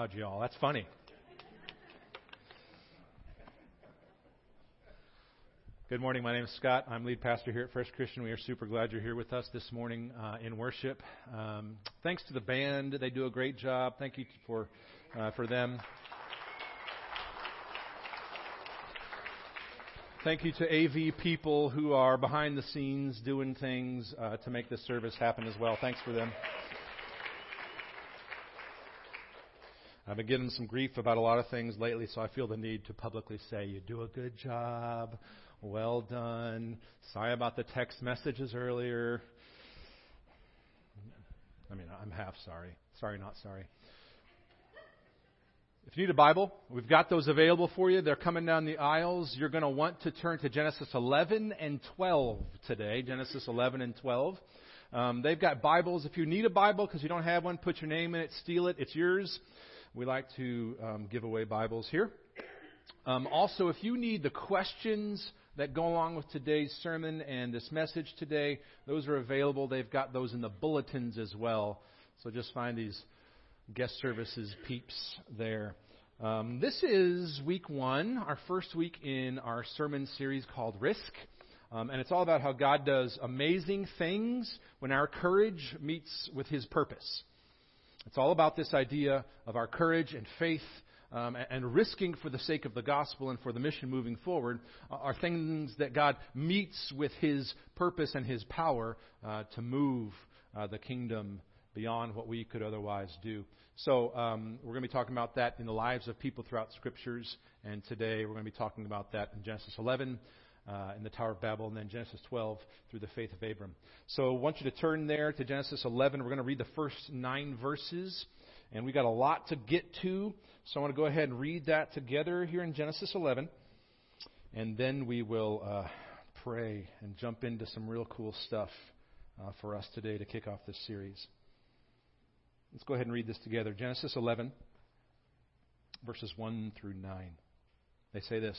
loud, y'all. That's funny. Good morning. My name is Scott. I'm lead pastor here at First Christian. We are super glad you're here with us this morning uh, in worship. Um, thanks to the band; they do a great job. Thank you for uh, for them. Thank you to AV people who are behind the scenes doing things uh, to make this service happen as well. Thanks for them. I've been getting some grief about a lot of things lately, so I feel the need to publicly say, You do a good job. Well done. Sorry about the text messages earlier. I mean, I'm half sorry. Sorry, not sorry. If you need a Bible, we've got those available for you. They're coming down the aisles. You're going to want to turn to Genesis 11 and 12 today. Genesis 11 and 12. Um, they've got Bibles. If you need a Bible because you don't have one, put your name in it, steal it. It's yours. We like to um, give away Bibles here. Um, also, if you need the questions that go along with today's sermon and this message today, those are available. They've got those in the bulletins as well. So just find these guest services peeps there. Um, this is week one, our first week in our sermon series called Risk. Um, and it's all about how God does amazing things when our courage meets with His purpose. It's all about this idea of our courage and faith um, and, risking for the sake of the gospel and for the mission moving forward are things that God meets with His purpose and His power uh, to move uh, the kingdom beyond what we could otherwise do. So um, we're going to be talking about that in the lives of people throughout Scriptures, and today we're going to be talking about that in Genesis 11, uh, in the Tower of Babel, and then Genesis 12 through the faith of Abram. So I want you to turn there to Genesis 11. We're going to read the first nine verses, and we got a lot to get to. So I want to go ahead and read that together here in Genesis 11, and then we will uh, pray and jump into some real cool stuff uh, for us today to kick off this series. Let's go ahead and read this together. Genesis 11, verses 1 through 9. They say this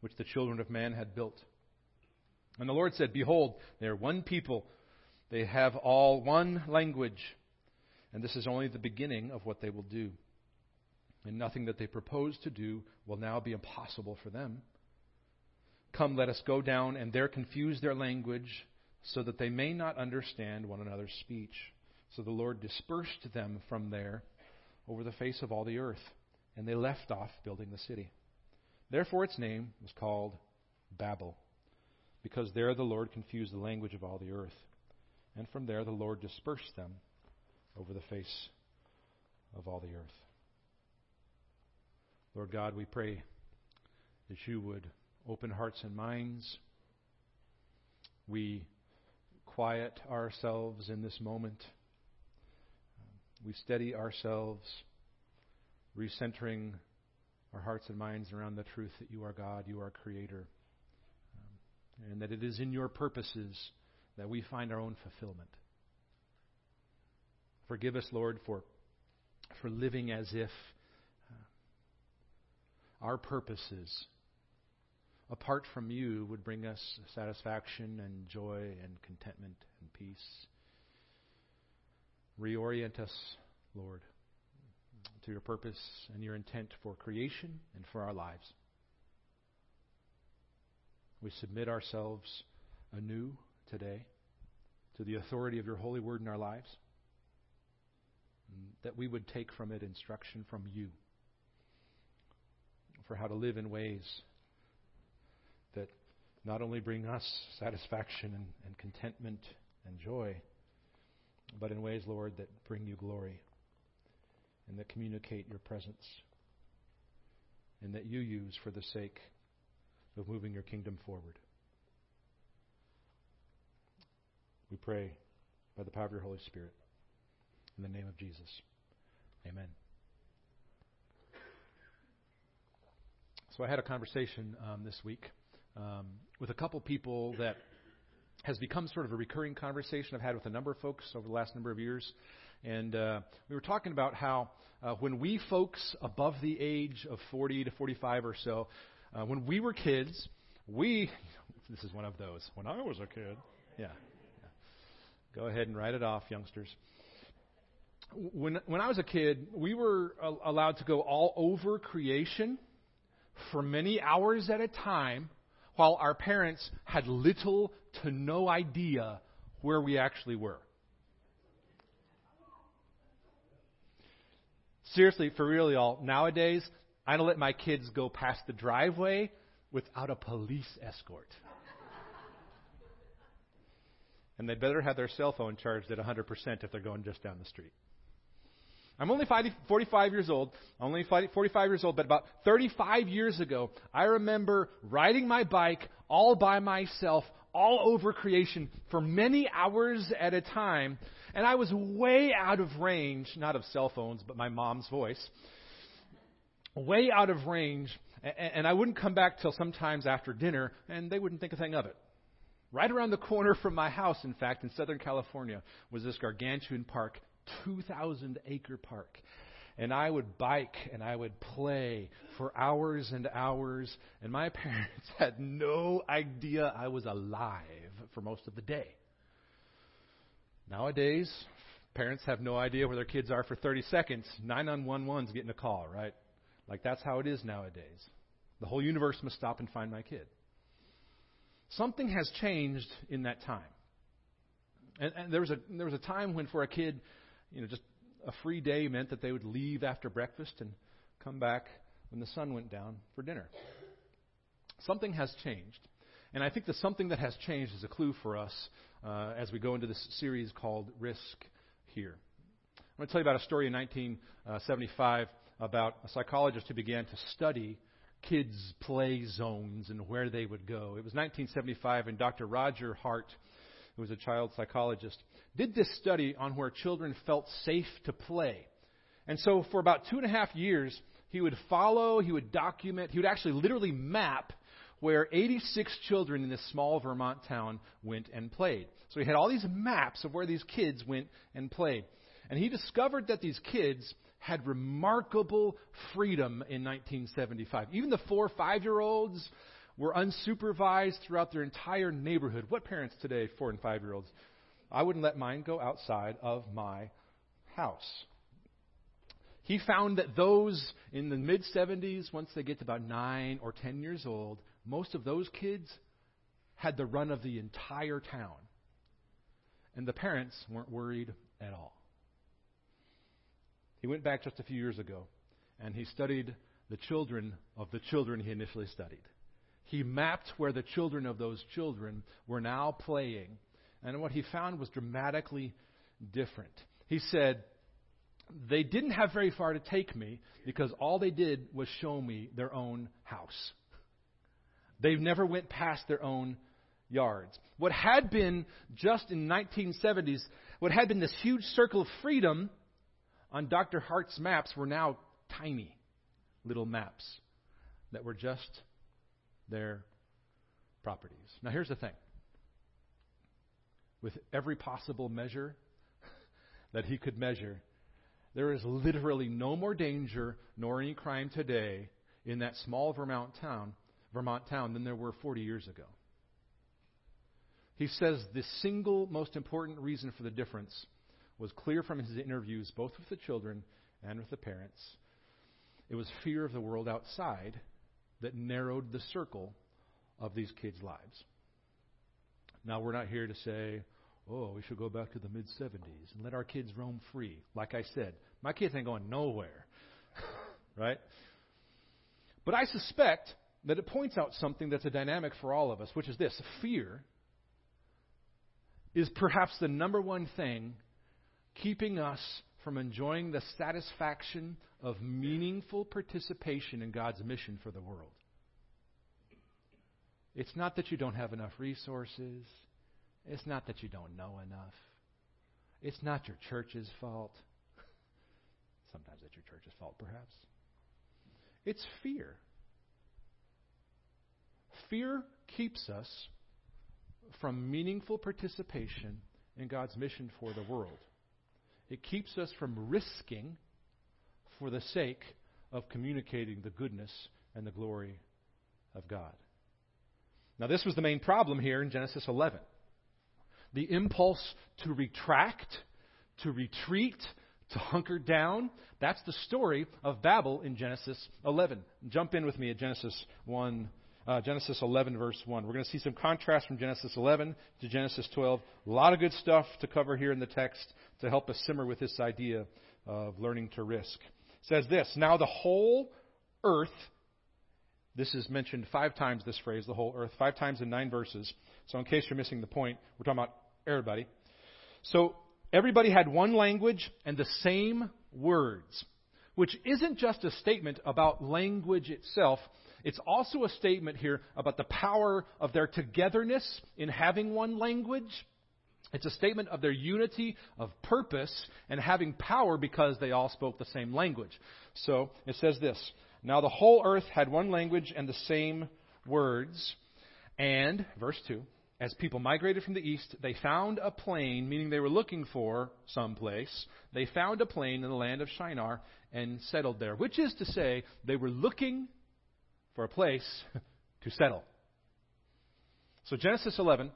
which the children of man had built. And the Lord said, Behold, they are one people. They have all one language. And this is only the beginning of what they will do and nothing that they propose to do will now be impossible for them. Come, let us go down and there confuse their language so that they may not understand one another's speech. So the Lord dispersed them from there over the face of all the earth, and they left off building the city. Therefore its name was called Babel, because there the Lord confused the language of all the earth. And from there the Lord dispersed them over the face of all the earth. Lord God, we pray that you would open hearts and minds. We quiet ourselves in this moment. We steady ourselves, recentering our hearts and minds around the truth that you are God, you are Creator, um, and that it is in your purposes that we find our own fulfillment. Forgive us, Lord, for, for living as if our purposes apart from you would bring us satisfaction and joy and contentment and peace. Reorient us, Lord, to your purpose and your intent for creation and for our lives. We submit ourselves anew today to the authority of your holy word in our lives, that we would take from it instruction from you for how to live in ways that not only bring us satisfaction and, and contentment and joy, but in ways, Lord, that bring you glory and that communicate your presence and that you use for the sake of moving your kingdom forward. We pray by the power of your Holy Spirit. In the name of Jesus. Amen. So I had a conversation um, this week um, with a couple people that has become sort of a recurring conversation I've had with a number of folks over the last number of years. And uh, we were talking about how uh, when we folks above the age of 40 to 45 or so, uh, when we were kids, we, this is one of those, when I was a kid, yeah, yeah. Go ahead and write it off, youngsters. When, when I was a kid, we were allowed to go all over creation for many hours at a time while our parents had little to no idea where we actually were. Seriously, for real, y'all, nowadays, I don't let my kids go past the driveway without a police escort. and they better have their cell phone charged at 100% if they're going just down the street. I'm only 45 years old, only 45 years old, but about 35 years ago, I remember riding my bike all by myself all over creation for many hours at a time, and I was way out of range, not of cell phones, but my mom's voice, way out of range, and I wouldn't come back till sometimes after dinner, and they wouldn't think a thing of it. Right around the corner from my house, in fact, in Southern California, was this gargantuan park 2,000 acre park. And I would bike and I would play for hours and hours. And my parents had no idea I was alive for most of the day. Nowadays, parents have no idea where their kids are for 30 seconds. 911's getting a call, right? Like that's how it is nowadays. The whole universe must stop and find my kid. Something has changed in that time. And, and there was a there was a time when for a kid you know, just a free day meant that they would leave after breakfast and come back when the sun went down for dinner. Something has changed. And I think that something that has changed is a clue for us uh, as we go into this series called Risk Here. I'm going to tell you about a story in 1975 about a psychologist who began to study kids' play zones and where they would go. It was 1975, and Dr. Roger Hart who was a child psychologist, did this study on where children felt safe to play. And so for about two and a half years, he would follow, he would document, he would actually literally map where 86 children in this small Vermont town went and played. So he had all these maps of where these kids went and played. And he discovered that these kids had remarkable freedom in 1975. Even the four, five year olds were unsupervised throughout their entire neighborhood. What parents today, four and five year olds? I wouldn't let mine go outside of my house. He found that those in the mid 70s, once they get to about 9 or 10 years old, most of those kids had the run of the entire town. And the parents weren't worried at all. He went back just a few years ago and he studied the children of the children he initially studied. He mapped where the children of those children were now playing. And what he found was dramatically different. He said, They didn't have very far to take me because all they did was show me their own house. They never went past their own yards. What had been just in 1970s, what had been this huge circle of freedom on Dr. Hart's maps were now tiny little maps that were just their properties. Now, here's the thing with every possible measure that he could measure, there is literally no more danger nor any crime today in that small Vermont town, Vermont town than there were 40 years ago. He says the single most important reason for the difference was clear from his interviews, both with the children and with the parents. It was fear of the world outside that narrowed the circle of these kids' lives. Now, we're not here to say, oh, we should go back to the mid 70s and let our kids roam free. Like I said, my kids ain't going nowhere. right? But I suspect that it points out something that's a dynamic for all of us, which is this fear is perhaps the number one thing keeping us from enjoying the satisfaction of meaningful participation in God's mission for the world. It's not that you don't have enough resources. It's not that you don't know enough. It's not your church's fault. Sometimes it's your church's fault, perhaps. It's fear. Fear keeps us from meaningful participation in God's mission for the world. It keeps us from risking for the sake of communicating the goodness and the glory of God. Now, this was the main problem here in Genesis 11. The impulse to retract, to retreat, to hunker down. That's the story of Babel in Genesis 11. Jump in with me at Genesis 1, uh, Genesis 11, verse 1. We're going to see some contrast from Genesis 11 to Genesis 12. A lot of good stuff to cover here in the text to help us simmer with this idea of learning to risk. It says this Now the whole earth, this is mentioned five times, this phrase, the whole earth, five times in nine verses. So in case you're missing the point, we're talking about everybody. So everybody had one language and the same words, which isn't just a statement about language itself. It's also a statement here about the power of their togetherness in having one language. It's a statement of their unity of purpose and having power because they all spoke the same language. So it says this Now the whole earth had one language and the same words. And, verse 2, as people migrated from the east, they found a plain, meaning they were looking for some place. They found a plain in the land of Shinar and settled there, which is to say, they were looking for a place to settle. So Genesis 11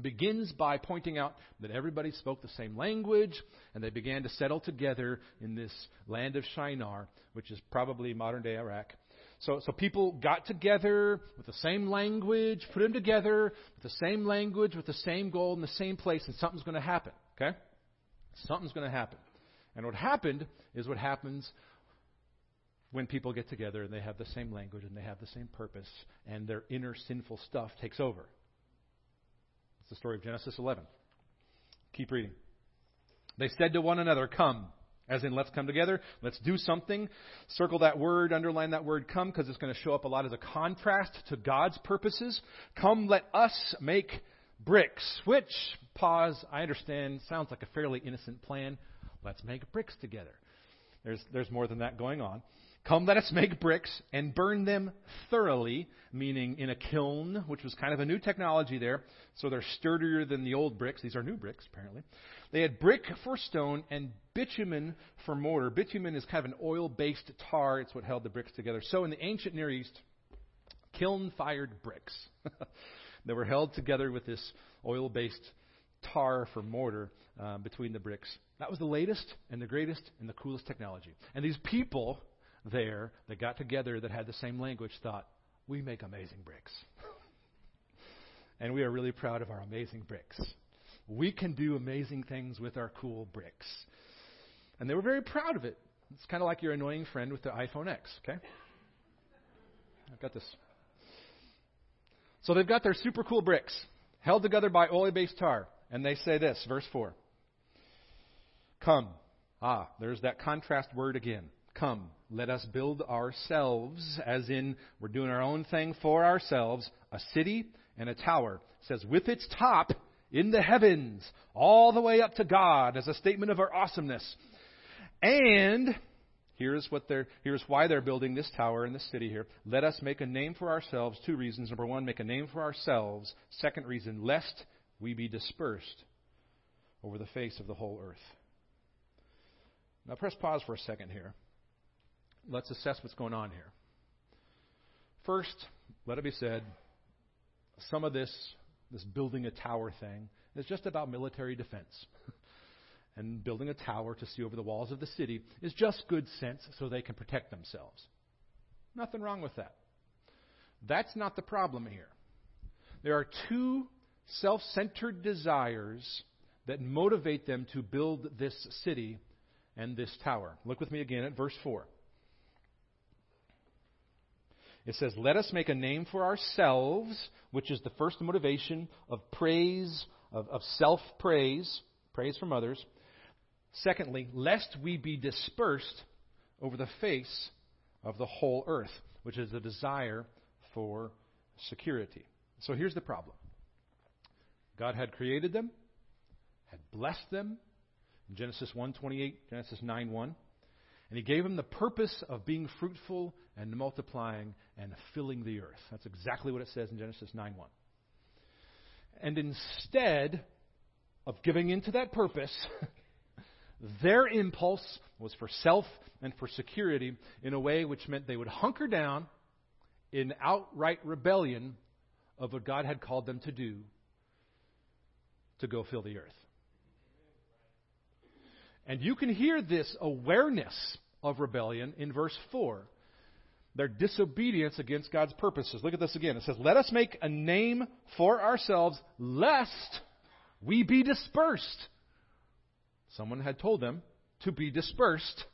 begins by pointing out that everybody spoke the same language and they began to settle together in this land of Shinar, which is probably modern day Iraq. So, so people got together with the same language, put them together with the same language, with the same goal in the same place, and something's going to happen. Okay? Something's going to happen. And what happened is what happens when people get together and they have the same language and they have the same purpose, and their inner sinful stuff takes over. It's the story of Genesis 11. Keep reading. They said to one another, Come. As in, let's come together, let's do something. Circle that word, underline that word come, because it's going to show up a lot as a contrast to God's purposes. Come, let us make bricks, which, pause, I understand, sounds like a fairly innocent plan. Let's make bricks together. There's, there's more than that going on. Come, let us make bricks and burn them thoroughly, meaning in a kiln, which was kind of a new technology there. So they're sturdier than the old bricks. These are new bricks, apparently. They had brick for stone and bitumen for mortar. Bitumen is kind of an oil based tar, it's what held the bricks together. So in the ancient Near East, kiln fired bricks that were held together with this oil based tar for mortar uh, between the bricks. That was the latest and the greatest and the coolest technology. And these people there that got together that had the same language thought, we make amazing bricks. and we are really proud of our amazing bricks. We can do amazing things with our cool bricks. And they were very proud of it. It's kind of like your annoying friend with the iPhone X, okay? I've got this. So they've got their super cool bricks held together by oil based tar. And they say this, verse 4 Come. Ah, there's that contrast word again. Come, let us build ourselves, as in we're doing our own thing for ourselves, a city and a tower. It says, with its top in the heavens, all the way up to God, as a statement of our awesomeness. And here's what they're here's why they're building this tower in this city here. Let us make a name for ourselves. Two reasons. Number one, make a name for ourselves. Second reason, lest we be dispersed over the face of the whole earth. Now press pause for a second here. Let's assess what's going on here. First, let it be said, some of this this building a tower thing is just about military defense. and building a tower to see over the walls of the city is just good sense so they can protect themselves. Nothing wrong with that. That's not the problem here. There are two self centered desires that motivate them to build this city and this tower. Look with me again at verse 4. It says, Let us make a name for ourselves, which is the first motivation of praise, of, of self praise, praise from others. Secondly, lest we be dispersed over the face of the whole earth, which is the desire for security. So here's the problem God had created them, had blessed them Genesis 1:28, Genesis 9:1, and he gave them the purpose of being fruitful and multiplying and filling the earth. That's exactly what it says in Genesis 9:1. And instead of giving into that purpose, their impulse was for self and for security in a way which meant they would hunker down in outright rebellion of what God had called them to do to go fill the earth. And you can hear this awareness of rebellion in verse 4. Their disobedience against God's purposes. Look at this again. It says, Let us make a name for ourselves, lest we be dispersed. Someone had told them to be dispersed,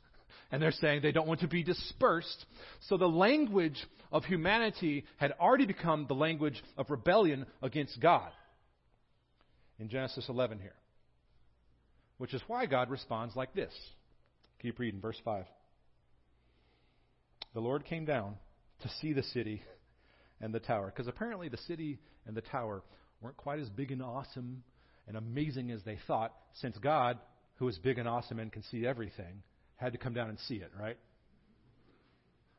and they're saying they don't want to be dispersed. So the language of humanity had already become the language of rebellion against God in Genesis 11 here. Which is why God responds like this. Keep reading, verse 5. The Lord came down to see the city and the tower. Because apparently the city and the tower weren't quite as big and awesome and amazing as they thought, since God, who is big and awesome and can see everything, had to come down and see it, right?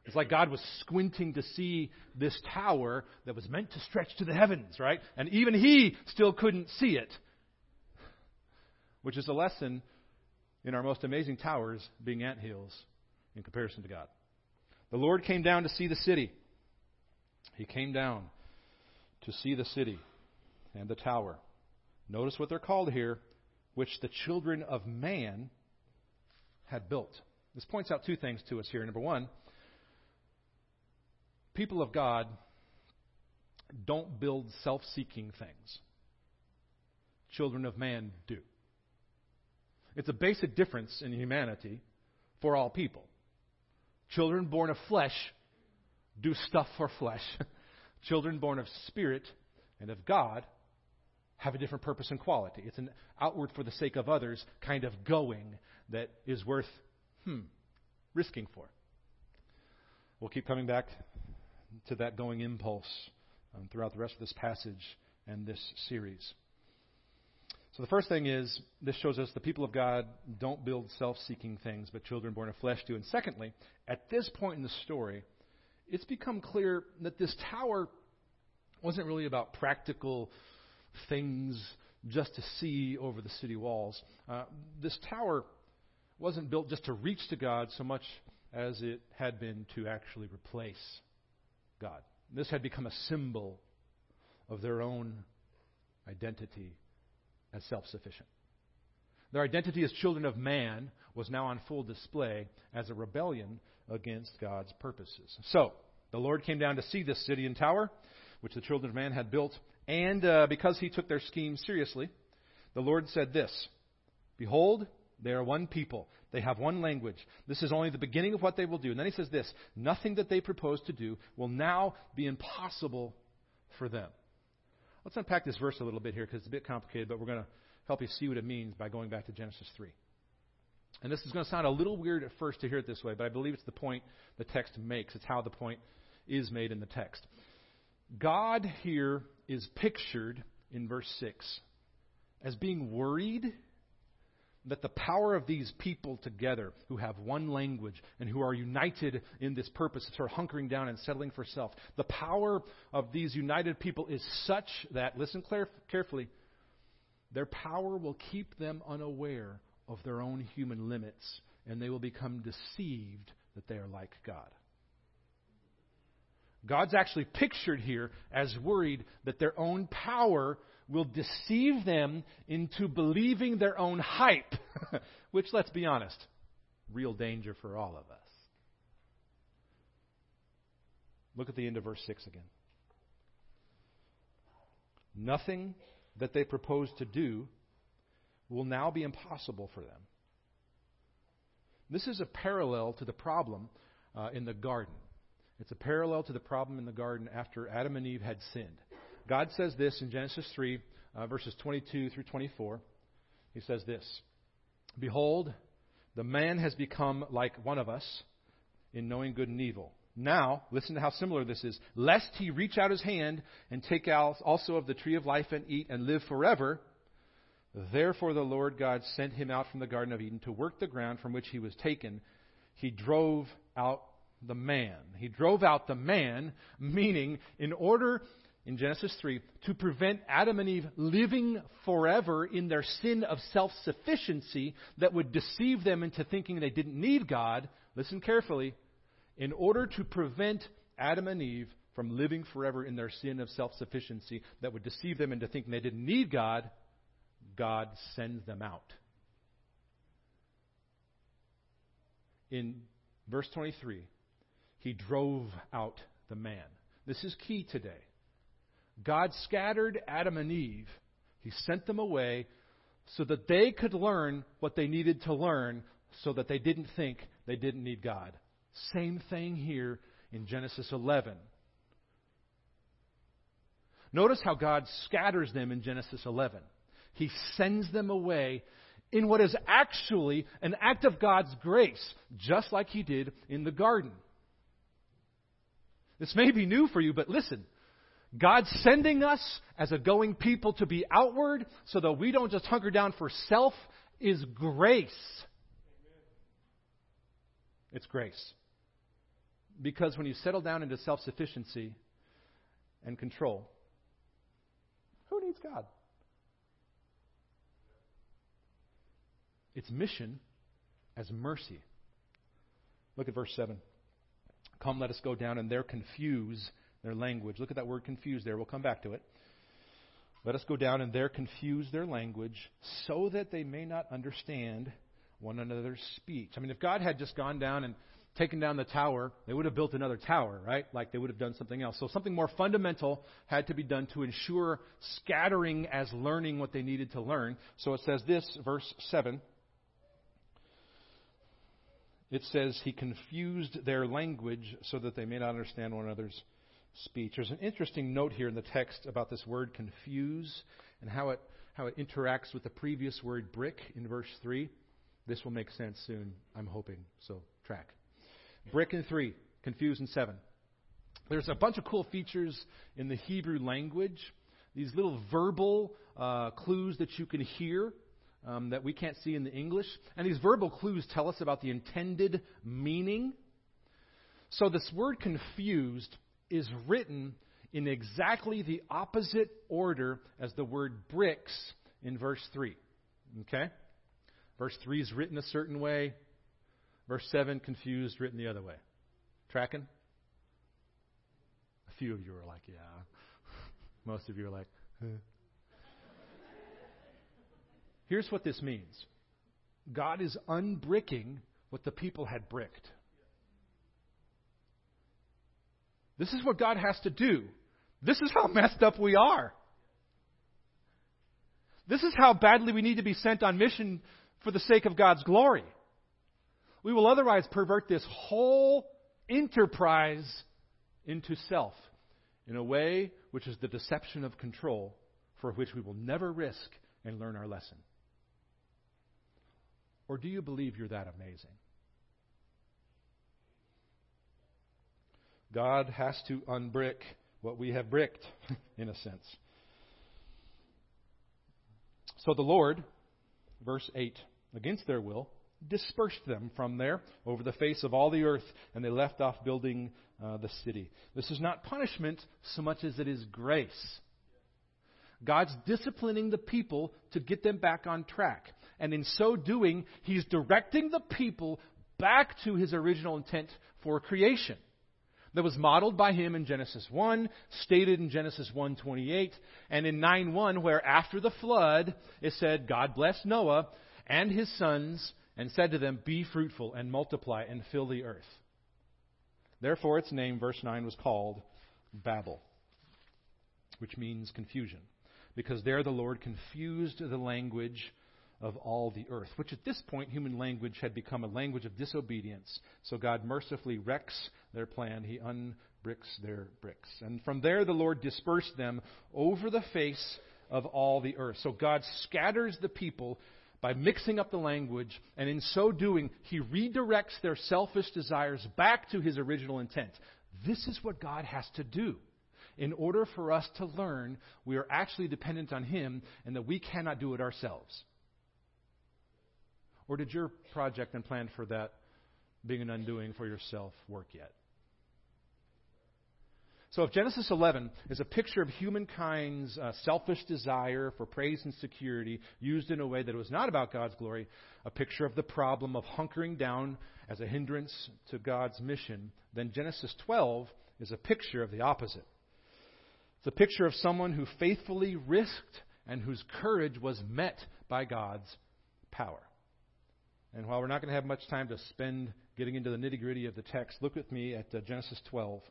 It's like God was squinting to see this tower that was meant to stretch to the heavens, right? And even He still couldn't see it. Which is a lesson in our most amazing towers being ant hills in comparison to God. The Lord came down to see the city. He came down to see the city and the tower. Notice what they're called here, which the children of man had built. This points out two things to us here. Number one, people of God don't build self seeking things, children of man do. It's a basic difference in humanity for all people. Children born of flesh do stuff for flesh. Children born of spirit and of God have a different purpose and quality. It's an outward for the sake of others kind of going that is worth, hmm, risking for. We'll keep coming back to that going impulse um, throughout the rest of this passage and this series. So the first thing is, this shows us the people of God don't build self seeking things, but children born of flesh do. And secondly, at this point in the story, it's become clear that this tower wasn't really about practical things just to see over the city walls. Uh, this tower wasn't built just to reach to God so much as it had been to actually replace God. This had become a symbol of their own identity as self sufficient. Their identity as children of man was now on full display as a rebellion against God's purposes. So, the Lord came down to see this city and tower, which the children of man had built, and uh, because he took their scheme seriously, the Lord said this Behold, they are one people. They have one language. This is only the beginning of what they will do. And then he says this Nothing that they propose to do will now be impossible for them. Let's unpack this verse a little bit here because it's a bit complicated, but we're going to help you see what it means by going back to Genesis 3. And this is going to sound a little weird at first to hear it this way, but I believe it's the point the text makes. It's how the point is made in the text. God here is pictured in verse 6 as being worried that the power of these people together who have one language and who are united in this purpose of sort of hunkering down and settling for self, the power of these united people is such that, listen carefully, their power will keep them unaware of their own human limits and they will become deceived that they are like God. God's actually pictured here as worried that their own power will deceive them into believing their own hype, which, let's be honest, real danger for all of us. Look at the end of verse 6 again. Nothing that they propose to do will now be impossible for them. This is a parallel to the problem uh, in the garden. It's a parallel to the problem in the garden after Adam and Eve had sinned. God says this in Genesis 3, uh, verses 22 through 24. He says this Behold, the man has become like one of us in knowing good and evil. Now, listen to how similar this is. Lest he reach out his hand and take out also of the tree of life and eat and live forever. Therefore, the Lord God sent him out from the Garden of Eden to work the ground from which he was taken. He drove out the man. He drove out the man, meaning, in order, in Genesis 3, to prevent Adam and Eve living forever in their sin of self sufficiency that would deceive them into thinking they didn't need God, listen carefully, in order to prevent Adam and Eve from living forever in their sin of self sufficiency that would deceive them into thinking they didn't need God, God sends them out. In verse 23, he drove out the man. This is key today. God scattered Adam and Eve, he sent them away so that they could learn what they needed to learn so that they didn't think they didn't need God. Same thing here in Genesis 11. Notice how God scatters them in Genesis 11. He sends them away in what is actually an act of God's grace, just like He did in the garden. This may be new for you, but listen. God's sending us as a going people to be outward so that we don't just hunker down for self is grace. It's grace. Because when you settle down into self sufficiency and control, who needs God? It's mission as mercy. Look at verse 7. Come, let us go down, and there confuse their language. Look at that word confused there. We'll come back to it. Let us go down and there confuse their language so that they may not understand one another's speech. I mean, if God had just gone down and taken down the tower, they would have built another tower, right? Like they would have done something else. So something more fundamental had to be done to ensure scattering as learning what they needed to learn. So it says this, verse 7 it says he confused their language so that they may not understand one another's speech. There's an interesting note here in the text about this word confuse and how it how it interacts with the previous word brick in verse 3. This will make sense soon, I'm hoping. So, track. Brick in 3, confuse in 7. There's a bunch of cool features in the Hebrew language. These little verbal uh, clues that you can hear um, that we can't see in the English. And these verbal clues tell us about the intended meaning. So this word confused is written in exactly the opposite order as the word bricks in verse 3. Okay? Verse 3 is written a certain way. Verse 7, confused, written the other way. Tracking? A few of you are like, yeah. Most of you are like, huh. Here's what this means God is unbricking what the people had bricked. This is what God has to do. This is how messed up we are. This is how badly we need to be sent on mission for the sake of God's glory. We will otherwise pervert this whole enterprise into self in a way which is the deception of control for which we will never risk and learn our lesson. Or do you believe you're that amazing? God has to unbrick what we have bricked, in a sense. So the Lord, verse 8, against their will, dispersed them from there over the face of all the earth, and they left off building uh, the city. This is not punishment so much as it is grace. God's disciplining the people to get them back on track. And in so doing, He's directing the people back to His original intent for creation. That was modeled by him in Genesis 1, stated in Genesis 1:28, and in 9:1 where after the flood it said God blessed Noah and his sons and said to them, Be fruitful and multiply and fill the earth. Therefore, its name, verse 9, was called Babel, which means confusion because there the Lord confused the language of all the earth, which at this point human language had become a language of disobedience. So God mercifully wrecks their plan. He unbricks their bricks. And from there the Lord dispersed them over the face of all the earth. So God scatters the people by mixing up the language, and in so doing, he redirects their selfish desires back to his original intent. This is what God has to do. In order for us to learn, we are actually dependent on him and that we cannot do it ourselves. Or did your project and plan for that being an undoing for yourself work yet? So, if Genesis 11 is a picture of humankind's uh, selfish desire for praise and security used in a way that was not about God's glory, a picture of the problem of hunkering down as a hindrance to God's mission, then Genesis 12 is a picture of the opposite. It's a picture of someone who faithfully risked and whose courage was met by God's power. And while we're not going to have much time to spend getting into the nitty gritty of the text, look with me at uh, Genesis 12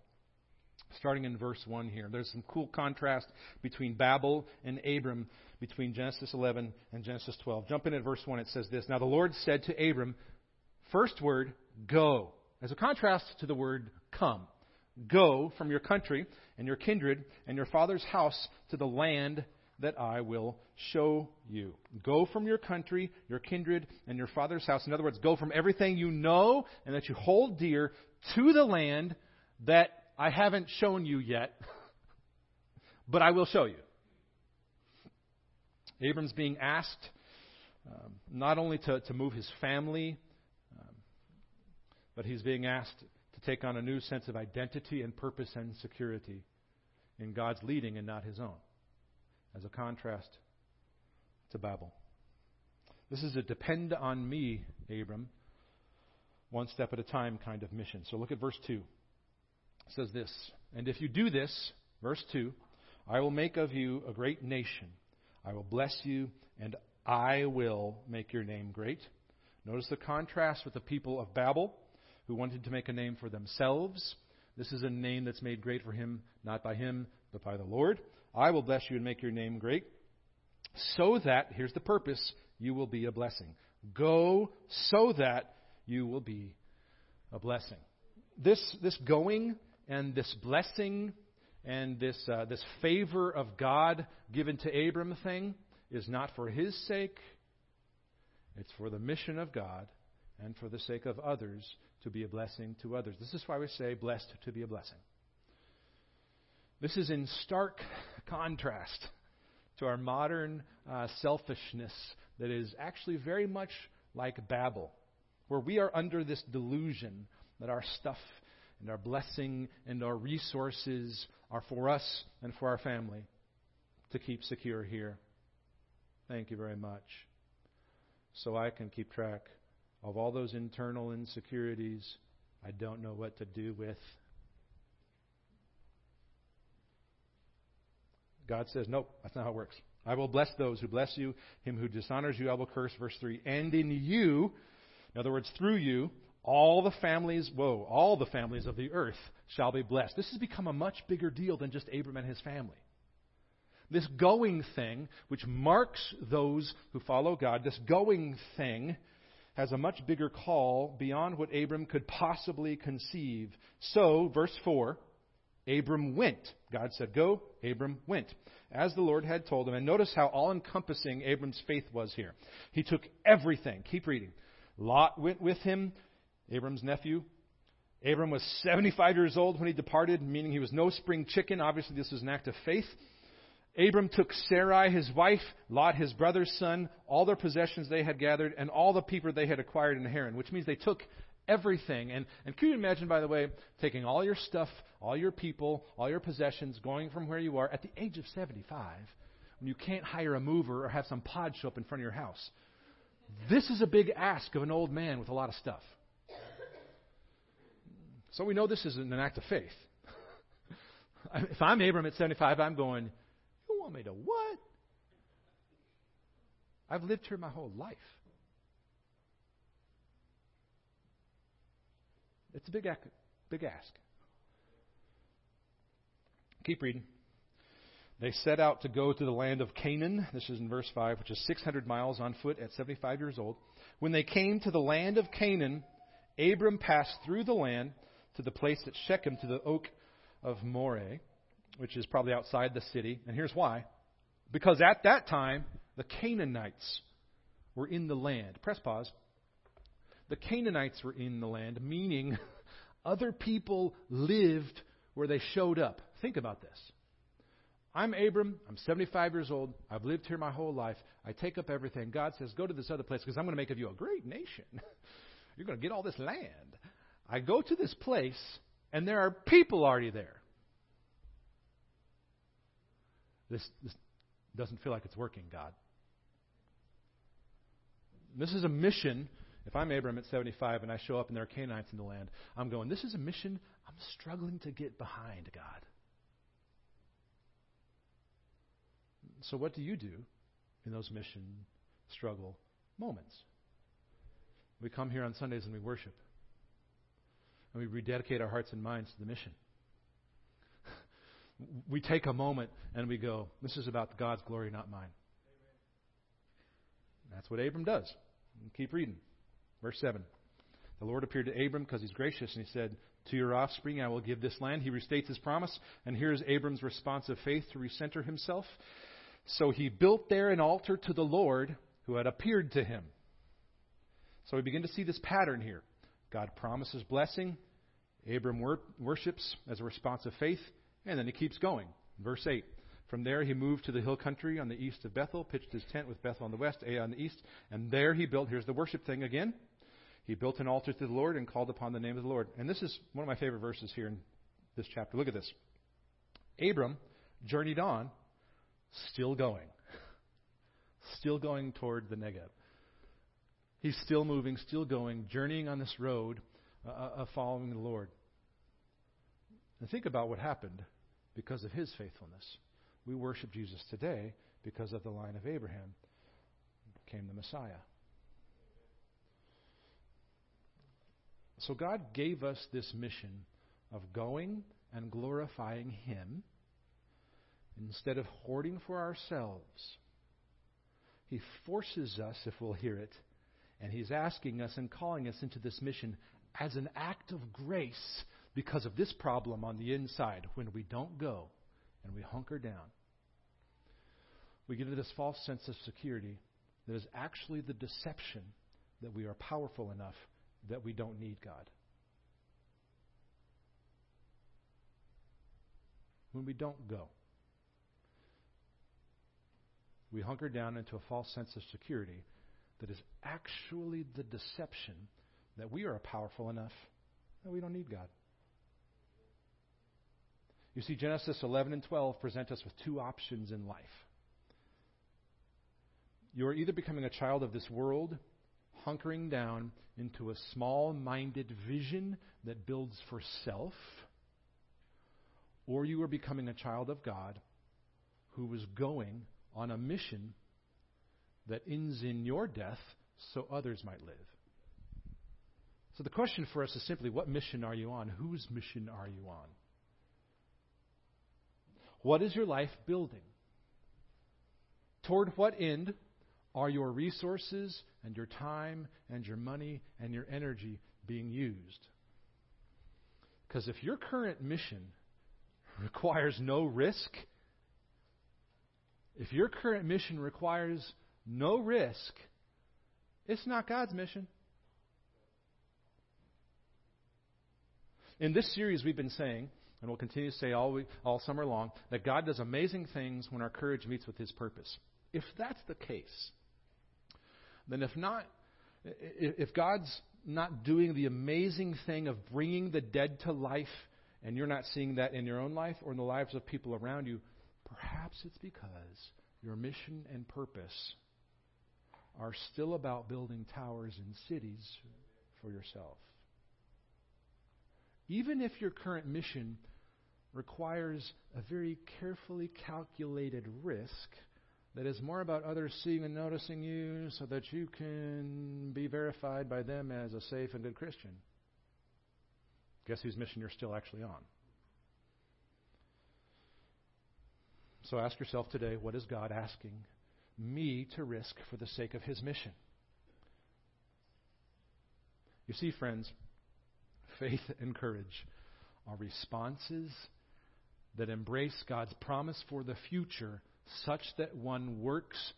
starting in verse 1 here. There's some cool contrast between Babel and Abram, between Genesis 11 and Genesis 12. Jump in at verse 1. It says this Now the Lord said to Abram, first word, go, as a contrast to the word come. Go from your country and your kindred and your father's house to the land that I will show you. Go from your country, your kindred, and your father's house. In other words, go from everything you know and that you hold dear to the land that I haven't shown you yet, but I will show you. Abram's being asked um, not only to, to move his family, um, but he's being asked to take on a new sense of identity and purpose and security in God's leading and not his own, as a contrast to Babel. This is a depend on me, Abram, one step at a time kind of mission. So look at verse 2 says this And if you do this, verse 2, I will make of you a great nation. I will bless you, and I will make your name great. Notice the contrast with the people of Babel, who wanted to make a name for themselves. This is a name that's made great for him, not by him, but by the Lord. I will bless you and make your name great, so that, here's the purpose, you will be a blessing. Go so that you will be a blessing. This, this going and this blessing and this, uh, this favor of God given to Abram thing is not for his sake, it's for the mission of God and for the sake of others to be a blessing to others. This is why we say, blessed to be a blessing. This is in stark contrast to our modern uh, selfishness that is actually very much like Babel, where we are under this delusion that our stuff and our blessing and our resources are for us and for our family to keep secure here. Thank you very much. So I can keep track of all those internal insecurities I don't know what to do with. God says, Nope, that's not how it works. I will bless those who bless you. Him who dishonors you, I will curse. Verse 3. And in you, in other words, through you, all the families, whoa, all the families of the earth shall be blessed. This has become a much bigger deal than just Abram and his family. This going thing, which marks those who follow God, this going thing has a much bigger call beyond what Abram could possibly conceive. So, verse 4, Abram went. God said, Go. Abram went. As the Lord had told him. And notice how all encompassing Abram's faith was here. He took everything. Keep reading. Lot went with him. Abram's nephew. Abram was 75 years old when he departed, meaning he was no spring chicken. Obviously, this was an act of faith. Abram took Sarai, his wife, Lot, his brother's son, all their possessions they had gathered, and all the people they had acquired in Haran, which means they took everything. And, and can you imagine, by the way, taking all your stuff, all your people, all your possessions, going from where you are at the age of 75, when you can't hire a mover or have some pod show up in front of your house? This is a big ask of an old man with a lot of stuff. So we know this isn't an act of faith. if I'm Abram at 75, I'm going, You want me to what? I've lived here my whole life. It's a big, big ask. Keep reading. They set out to go to the land of Canaan. This is in verse 5, which is 600 miles on foot at 75 years old. When they came to the land of Canaan, Abram passed through the land to the place at Shechem, to the oak of Moreh, which is probably outside the city. And here's why. Because at that time, the Canaanites were in the land. Press pause. The Canaanites were in the land, meaning other people lived where they showed up. Think about this. I'm Abram. I'm 75 years old. I've lived here my whole life. I take up everything. God says, go to this other place because I'm going to make of you a great nation. You're going to get all this land. I go to this place, and there are people already there. This, this doesn't feel like it's working, God. This is a mission. If I'm Abram at 75 and I show up and there are Canaanites in the land, I'm going, this is a mission I'm struggling to get behind, God. So, what do you do in those mission struggle moments? We come here on Sundays and we worship. And we rededicate our hearts and minds to the mission. we take a moment and we go, This is about God's glory, not mine. That's what Abram does. Keep reading. Verse 7. The Lord appeared to Abram because he's gracious, and he said, To your offspring I will give this land. He restates his promise, and here's Abram's response of faith to recenter himself. So he built there an altar to the Lord who had appeared to him. So we begin to see this pattern here. God promises blessing. Abram wor- worships as a response of faith, and then he keeps going. Verse 8. From there he moved to the hill country on the east of Bethel, pitched his tent with Bethel on the west, Ai on the east, and there he built, here's the worship thing again. He built an altar to the Lord and called upon the name of the Lord. And this is one of my favorite verses here in this chapter. Look at this. Abram journeyed on still going. Still going toward the Negev. He's still moving, still going, journeying on this road uh, uh, of following the Lord. And think about what happened because of his faithfulness. We worship Jesus today because of the line of Abraham came the Messiah. So God gave us this mission of going and glorifying Him instead of hoarding for ourselves, He forces us, if we'll hear it, and He's asking us and calling us into this mission as an act of grace because of this problem on the inside when we don't go and we hunker down. We get into this false sense of security that is actually the deception that we are powerful enough that we don't need God. When we don't go we hunker down into a false sense of security that is actually the deception that we are powerful enough that we don't need God. You see, Genesis 11 and 12 present us with two options in life. You are either becoming a child of this world, hunkering down into a small minded vision that builds for self, or you are becoming a child of God who is going on a mission that ends in your death so others might live. So the question for us is simply what mission are you on? Whose mission are you on? What is your life building? Toward what end are your resources and your time and your money and your energy being used? Because if your current mission requires no risk if your current mission requires no risk, it's not God's mission. In this series, we've been saying, and we'll continue to say all, week, all summer long, that God does amazing things when our courage meets with His purpose. If that's the case, then if not, if God's not doing the amazing thing of bringing the dead to life, and you're not seeing that in your own life or in the lives of people around you, Perhaps it's because your mission and purpose are still about building towers and cities for yourself. Even if your current mission requires a very carefully calculated risk that is more about others seeing and noticing you so that you can be verified by them as a safe and good Christian. Guess whose mission you're still actually on? So ask yourself today what is God asking me to risk for the sake of his mission? You see, friends, faith and courage are responses that embrace God's promise for the future such that one works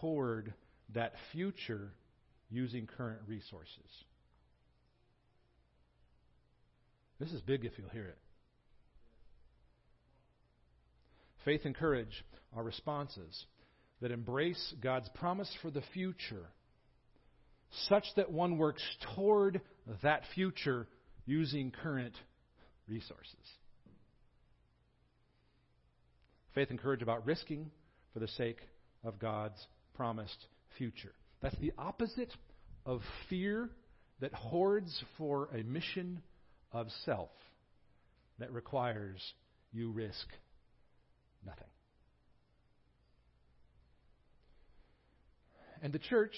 toward that future using current resources. This is big if you'll hear it. Faith and courage are responses that embrace God's promise for the future, such that one works toward that future using current resources. Faith and courage about risking for the sake of God's promised future. That's the opposite of fear that hoards for a mission of self that requires you risk nothing. And the church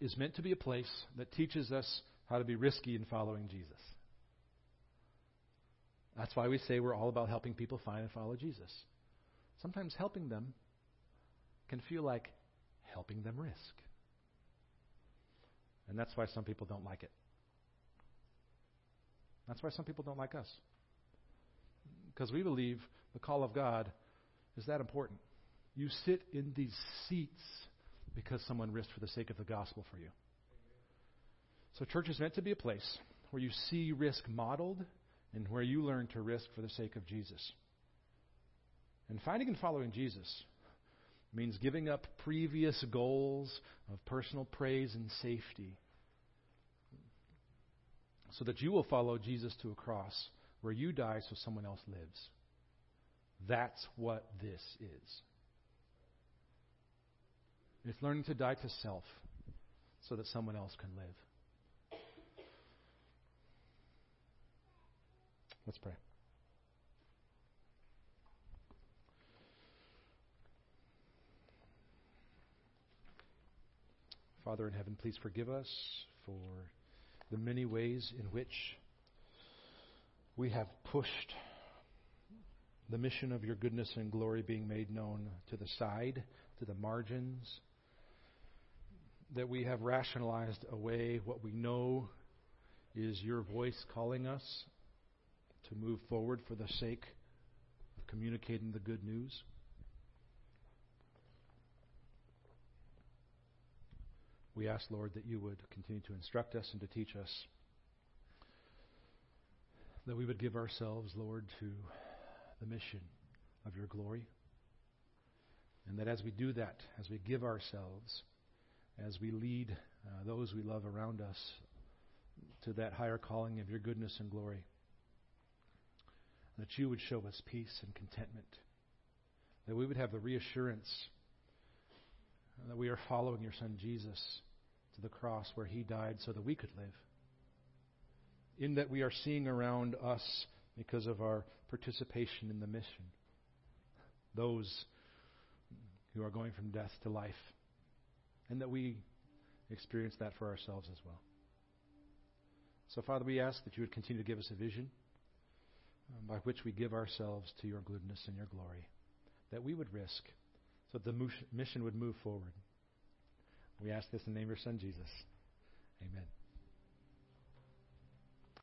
is meant to be a place that teaches us how to be risky in following Jesus. That's why we say we're all about helping people find and follow Jesus. Sometimes helping them can feel like helping them risk. And that's why some people don't like it. That's why some people don't like us. Because we believe the call of God is that important. You sit in these seats because someone risked for the sake of the gospel for you. So, church is meant to be a place where you see risk modeled and where you learn to risk for the sake of Jesus. And finding and following Jesus means giving up previous goals of personal praise and safety so that you will follow Jesus to a cross where you die so someone else lives. That's what this is. It's learning to die to self so that someone else can live. Let's pray. Father in heaven, please forgive us for the many ways in which we have pushed the mission of your goodness and glory being made known to the side, to the margins, that we have rationalized away what we know is your voice calling us to move forward for the sake of communicating the good news. We ask, Lord, that you would continue to instruct us and to teach us. That we would give ourselves, Lord, to the mission of your glory. And that as we do that, as we give ourselves, as we lead uh, those we love around us to that higher calling of your goodness and glory, that you would show us peace and contentment. That we would have the reassurance that we are following your Son Jesus to the cross where he died so that we could live. In that we are seeing around us, because of our participation in the mission, those who are going from death to life. And that we experience that for ourselves as well. So, Father, we ask that you would continue to give us a vision Um, by which we give ourselves to your goodness and your glory, that we would risk so that the mission would move forward. We ask this in the name of your Son, Jesus. Amen.